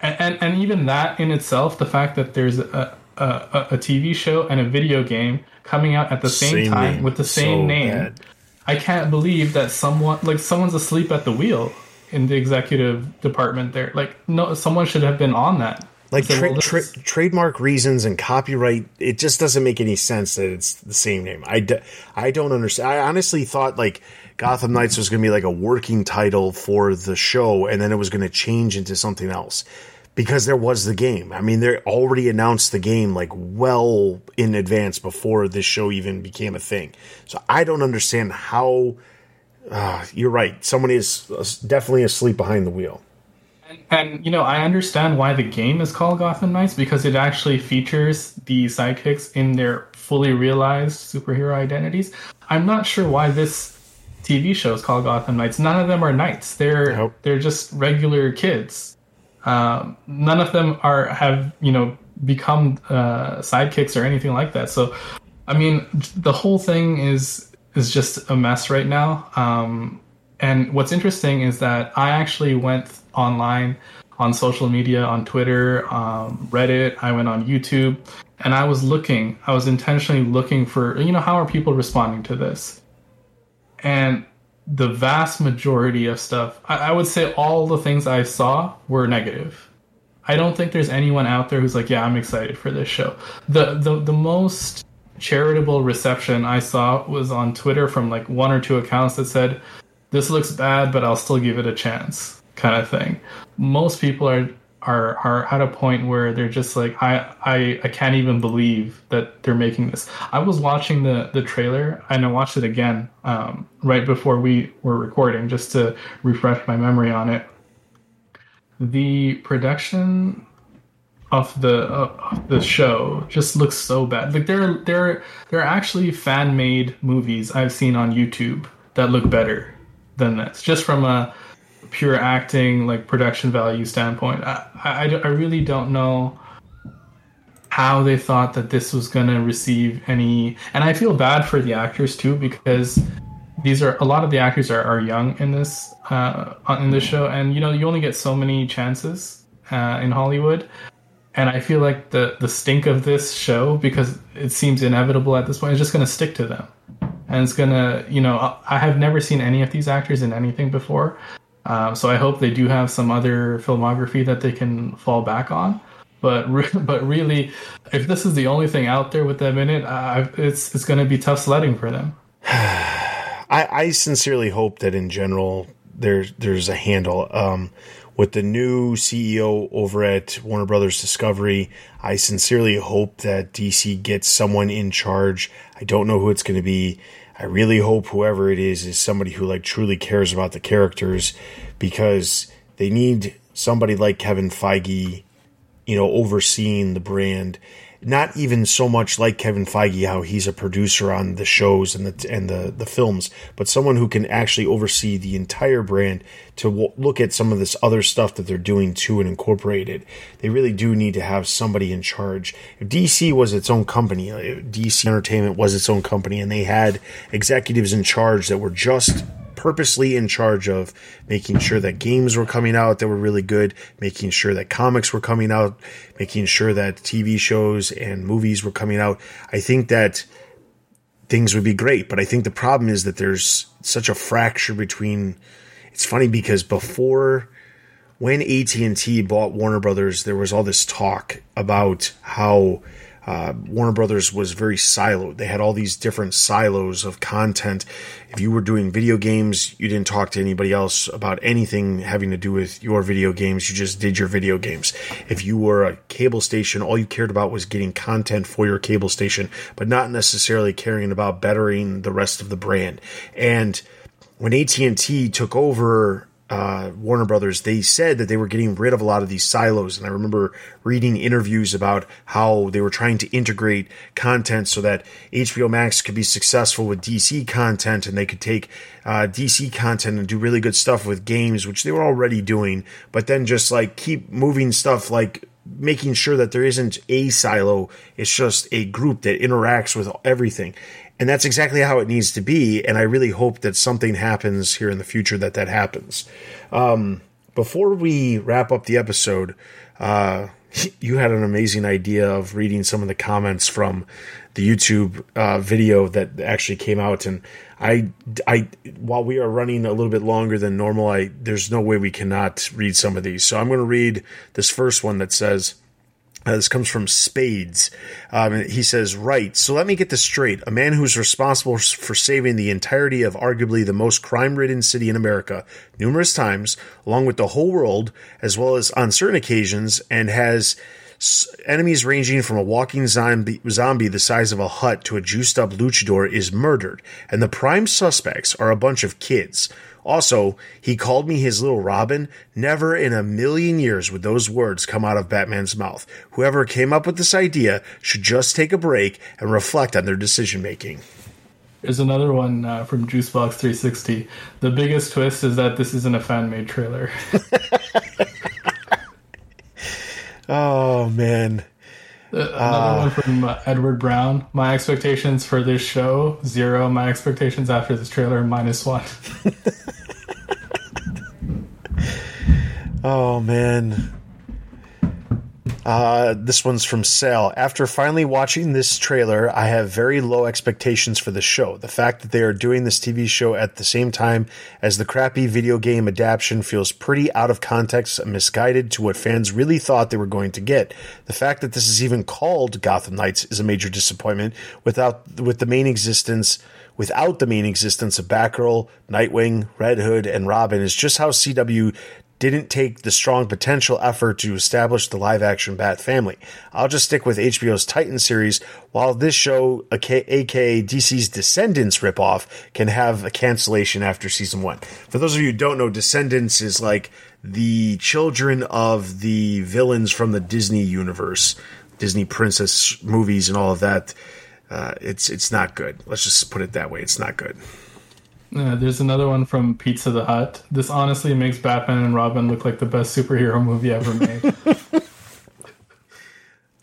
and, and even that in itself, the fact that there's a, a, a TV show and a video game coming out at the same, Same time name. with the same So name. bad. I can't believe that someone like someone's asleep at the wheel in the executive department there. Like no someone should have been on that. like tra- well, tra- trademark reasons and copyright it just doesn't make any sense that it's the same name i, d- I don't understand i honestly thought like gotham knights was going to be like a working title for the show and then it was going to change into something else. Because there was the game. I mean they already announced the game like well in advance before this show even became a thing. So i don't understand how uh, you're right. Someone is uh, definitely asleep behind the wheel. And you know, I understand why the game is called Gotham Knights because it actually features the sidekicks in their fully realized superhero identities. I'm not sure why this TV shows called Gotham Knights. None of them are knights. They're Nope. they're just regular kids. Um, none of them are have you know become uh, sidekicks or anything like that. So, I mean, the whole thing is is just a mess right now. Um, and what's interesting is that I actually went online on social media, on Twitter, um, Reddit. I went on YouTube, and I was looking. I was intentionally looking for you know how are people responding to this, and the vast majority of stuff, I, I would say all the things I saw were negative. I don't think there's anyone out there who's like, yeah, I'm excited for this show. The the the most charitable reception I saw was on Twitter from like one or two accounts that said, "This looks bad, but I'll still give it a chance," kind of thing. Most people are are are at a point where they're just like, I I I can't even believe that they're making this. I was watching the the trailer and I watched it again um, right before we were recording just to refresh my memory on it the production of the uh, of the show just looks so bad. Like there there there are actually fan made movies I've seen on YouTube that look better than this, just from a pure acting like production value standpoint. I I, I really don't know how they thought that this was going to receive any and i feel bad for the actors too because these are a lot of the actors are, are young in this uh, in this show and you know you only get so many chances uh, in hollywood and i feel like the the stink of this show because it seems inevitable at this point is just going to stick to them and it's to you know i have never seen any of these actors in anything before um, so i hope they do have some other filmography that they can fall back on but re- but really, if this is the only thing out there with them in it, uh, it's it's going to be tough sledding for them. I, I sincerely hope that in general there's there's a handle. Um, with the new CEO over at Warner Brothers Discovery, I sincerely hope that DC gets someone in charge. I don't know who it's going to be. I really hope whoever it is is somebody who like truly cares about the characters because they need somebody like Kevin Feige you know, overseeing the brand. Not even so much like Kevin Feige, how he's a producer on the shows and the and the the films, but someone who can actually oversee the entire brand to w- look at some of this other stuff that they're doing too and incorporate it. They really do need to have somebody in charge. If DC was its own company, uh, DC Entertainment was its own company, and they had executives in charge that were just purposely in charge of making sure that games were coming out that were really good, making sure that comics were coming out, making sure that TV shows and movies were coming out. I think that things would be great, but I think the problem is that there's such a fracture between it's funny because before when AT&T bought Warner Brothers, there was all this talk about how uh, Warner Brothers was very siloed. They had all these different silos of content. If you were doing video games, you didn't talk to anybody else about anything having to do with your video games. You just did your video games. If you were a cable station, all you cared about was getting content for your cable station, but not necessarily caring about bettering the rest of the brand. And when AT&T took over uh, Warner Brothers, they said that they were getting rid of a lot of these silos. And I remember reading interviews about how they were trying to integrate content so that HBO Max could be successful with DC content and they could take uh, DC content and do really good stuff with games, which they were already doing, but then just like keep moving stuff like making sure that there isn't a silo, it's just a group that interacts with everything. And that's exactly how it needs to be. And I really hope that something happens here in the future that that happens. Um, before we wrap up the episode, uh, you had an amazing idea of reading some of the comments from the YouTube uh, video that actually came out, and I, I, while we are running a little bit longer than normal, I there's no way we cannot read some of these. So I'm going to read this first one that says. Uh, this comes from Spades. Um, he says, Right, so let me get this straight. A man who's responsible for saving the entirety of arguably the most crime ridden city in America numerous times, along with the whole world, as well as on certain occasions, and has enemies ranging from a walking zombie, zombie the size of a hut to a juiced up luchador is murdered, and the prime suspects are a bunch of kids. Also, he called me his little Robin. Never in a million years would those words come out of Batman's mouth. Whoever came up with this idea should just take a break and reflect on their decision making. There's another one uh, from Juicebox 360. The biggest twist is that this isn't a fan made trailer. Oh man. Uh, another uh, one from uh, Edward Brown. My expectations for this show zero. My expectations after this trailer minus one. oh man. Uh, this one's from Sal. After finally watching this trailer, I have very low expectations for the show. The fact that they are doing this TV show at the same time as the crappy video game adaptation feels pretty out of context and misguided to what fans really thought they were going to get. The fact that this is even called Gotham Knights is a major disappointment without with the main existence without the main existence of Batgirl, Nightwing, Red Hood, and Robin is just how CW didn't take the strong potential effort to establish the live action Bat family. I'll just stick with HBO's Titan series, while this show, aka DC's Descendants ripoff, can have a cancellation after season one. For those of you who don't know, Descendants is like the children of the villains from the Disney universe, Disney princess movies and all of that. Uh, it's it's not good. Let's just put it that way. It's not good. Uh, there's another one from Pizza the Hut. This honestly makes Batman and Robin look like the best superhero movie ever made.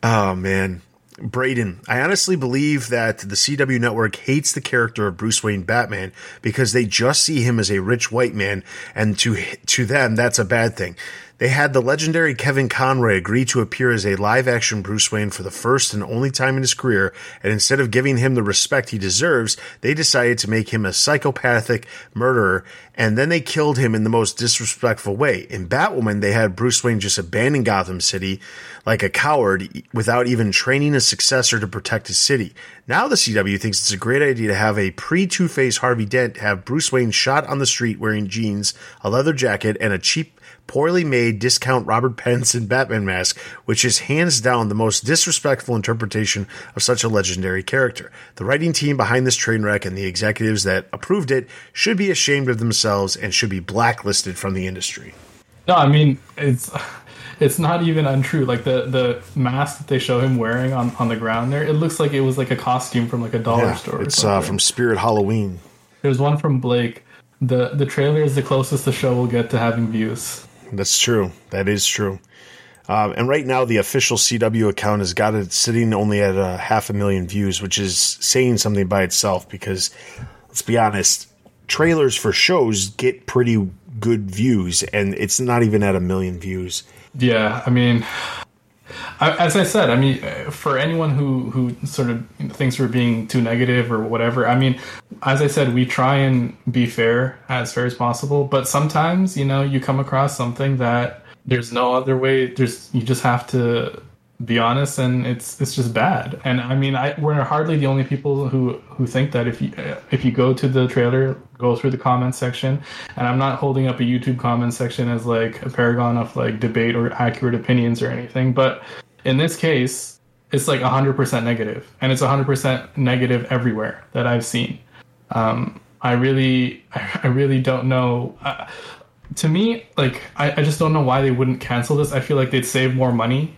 oh man, Braden, I honestly believe that the CW network hates the character of Bruce Wayne Batman because they just see him as a rich white man, and to to them that's a bad thing. They had the legendary Kevin Conroy agree to appear as a live action Bruce Wayne for the first and only time in his career, and instead of giving him the respect he deserves, they decided to make him a psychopathic murderer, and then they killed him in the most disrespectful way. In Batwoman, they had Bruce Wayne just abandon Gotham City like a coward without even training a successor to protect his city. Now the CW thinks it's a great idea to have a pre Two Face Harvey Dent have Bruce Wayne shot on the street wearing jeans, a leather jacket, and a cheap poorly made discount Robert Pattinson Batman mask, which is hands down the most disrespectful interpretation of such a legendary character. The writing team behind this train wreck and the executives that approved it should be ashamed of themselves and should be blacklisted from the industry. No, I mean it's it's not even untrue. Like the the mask that they show him wearing on on the ground there, it looks like it was like a costume from like a dollar yeah, store. It's uh, from Spirit Halloween. There's one from Blake. The the trailer is the closest the show will get to having views. That's true. That is true. Um, and right now, the official CW account has got it sitting only at a half a million views, which is saying something by itself. Because let's be honest, trailers for shows get pretty good views, and it's not even at a million views. Yeah, I mean, as I said, I mean, uh, for anyone who who sort of thinks we're being too negative or whatever, I mean, as I said, we try and be fair as fair as possible. But sometimes, you know, you come across something that there's no other way. There's you just have to be honest and it's it's just bad. And i mean i we're hardly the only people who who think that if you if you go to the trailer go through the comment section. And i'm not holding up a youtube comment section as like a paragon of like debate or accurate opinions or anything but in this case it's like 100% negative. And it's 100% negative everywhere that i've seen. Um i really i really don't know. Uh, to me, like I, I just don't know why they wouldn't cancel this. I feel like they'd save more money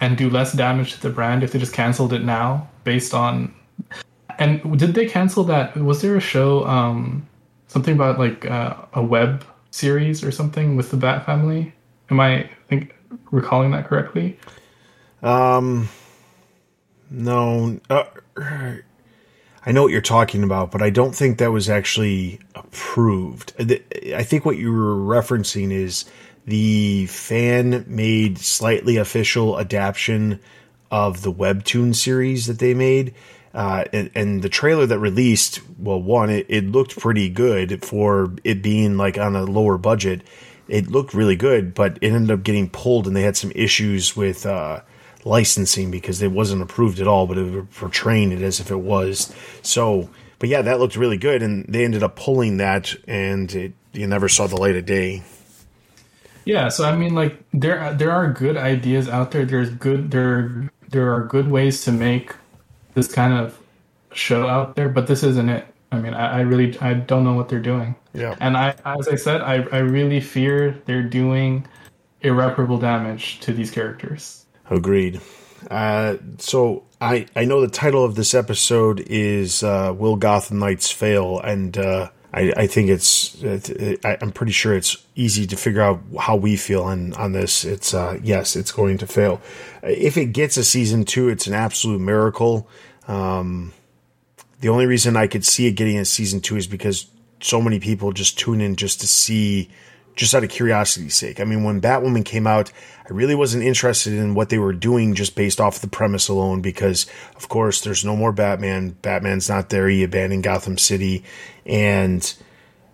and do less damage to the brand if they just canceled it now based on and did they cancel that was there a show um something about like uh, a web series or something with the bat family? Am i think recalling that correctly? Um no uh, i know what you're talking about but i don't think that was actually approved. I think what you were referencing is the fan made slightly official adaptation of the webtoon series that they made. Uh, and, and, the trailer that released, well, one, it, it, looked pretty good for it being like on a lower budget. It looked really good, but it ended up getting pulled, and they had some issues with uh, licensing because it wasn't approved at all, but it was portraying it as if it was. So, but yeah, that looked really good, and they ended up pulling that, and it, you never saw the light of day. Yeah, so I mean, like there there are good ideas out there. There's good there there are good ways to make this kind of show out there, but this isn't it. I mean, I, I really I don't know what they're doing. Yeah, and I as I said, I I really fear they're doing irreparable damage to these characters. Agreed. Uh, so I I know the title of this episode is uh, "Will Gotham Knights Fail?" and uh, I, I think it's, it, I, am pretty sure it's easy to figure out how we feel on, on this. It's, uh, yes, it's going to fail. If it gets a season two, it's an absolute miracle. Um, the only reason I could see it getting a season two is because so many people just tune in just to see, just out of curiosity's sake. I mean, when Batwoman came out, I really wasn't interested in what they were doing just based off the premise alone because, of course, there's no more Batman. Batman's not there. He abandoned Gotham City, and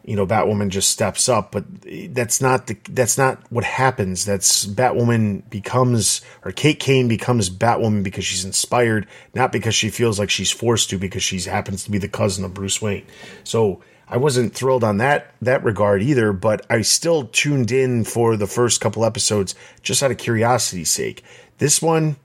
you know Batwoman just steps up. But that's not the that's not what happens. That's Batwoman becomes or Kate Kane becomes Batwoman because she's inspired, not because she feels like she's forced to because she happens to be the cousin of Bruce Wayne. So I wasn't thrilled on that that regard either, but I still tuned in for the first couple episodes just out of curiosity's sake. This one,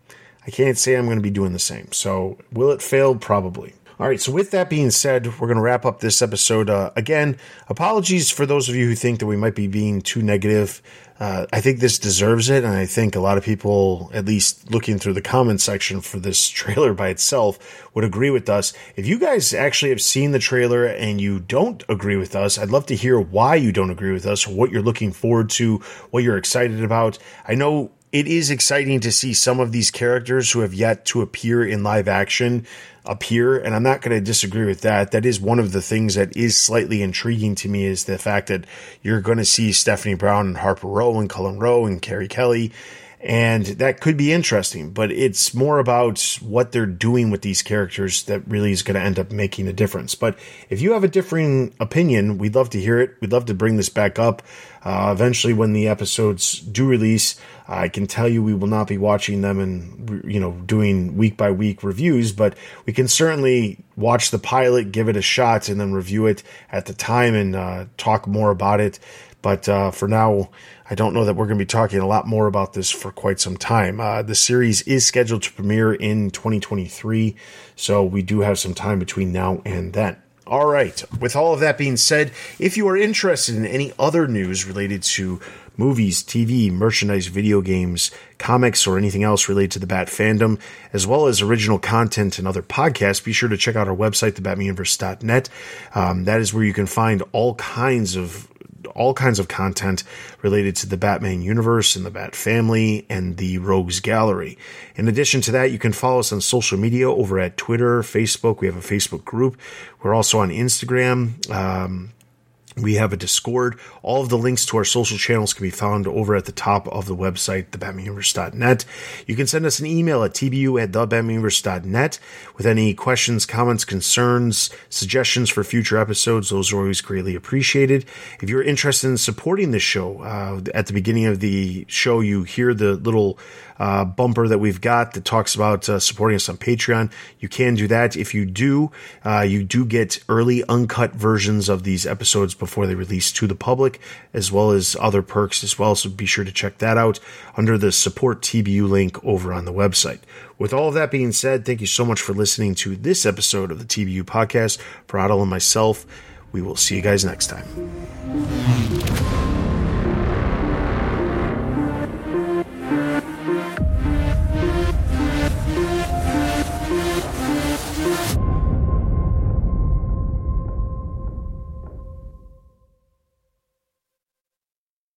I can't say I'm going to be doing the same. So, will it fail? Probably. All right, so with that being said, we're going to wrap up this episode. Uh, again, apologies for those of you who think that we might be being too negative. Uh, I think this deserves it, and I think a lot of people, at least looking through the comment section for this trailer by itself, would agree with us. If you guys actually have seen the trailer and you don't agree with us, I'd love to hear why you don't agree with us, what you're looking forward to, what you're excited about. I know it is exciting to see some of these characters who have yet to appear in live action appear and i'm not going to disagree with that. That is one of the things that is slightly intriguing to me is the fact that you're going to see stephanie brown and harper row and Cullen Row and carrie kelly and that could be interesting but it's more about what they're doing with these characters that really is going to end up making a difference. But if you have a differing opinion we'd love to hear it. We'd love to bring this back up uh, eventually when the episodes do release I can tell you we will not be watching them and you know doing week by week reviews, but we can certainly watch the pilot, give it a shot, and then review it at the time and uh, talk more about it. But uh, for now, I don't know that we're going to be talking a lot more about this for quite some time. Uh, the series is scheduled to premiere in 2023, so we do have some time between now and then. All right. With all of that being said, if you are interested in any other news related to movies, TV, merchandise, video games, comics, or anything else related to the Bat fandom, as well as original content and other podcasts, be sure to check out our website, thebatmanuniverse.net. Um, that is where you can find all kinds of all kinds of content related to the Batman universe and the Bat family and the Rogues Gallery. In addition to that, you can follow us on social media over at Twitter, Facebook. We have a Facebook group. We're also on Instagram. Um, we have a Discord. All of the links to our social channels can be found over at the top of the website, thebatmanuniverse.net. You can send us an email at tbu at thebatmanuniverse.net with any questions, comments, concerns, suggestions for future episodes. Those are always greatly appreciated. If you're interested in supporting the show, uh, at the beginning of the show, you hear the little uh, bumper that we've got that talks about uh, supporting us on Patreon. You can do that. If you do, uh, you do get early uncut versions of these episodes before they release to the public, as well as other perks as well. So be sure to check that out under the support TBU link over on the website. With all of that being said, thank you so much for listening to this episode of the TBU podcast. For Adil and myself, we will see you guys next time.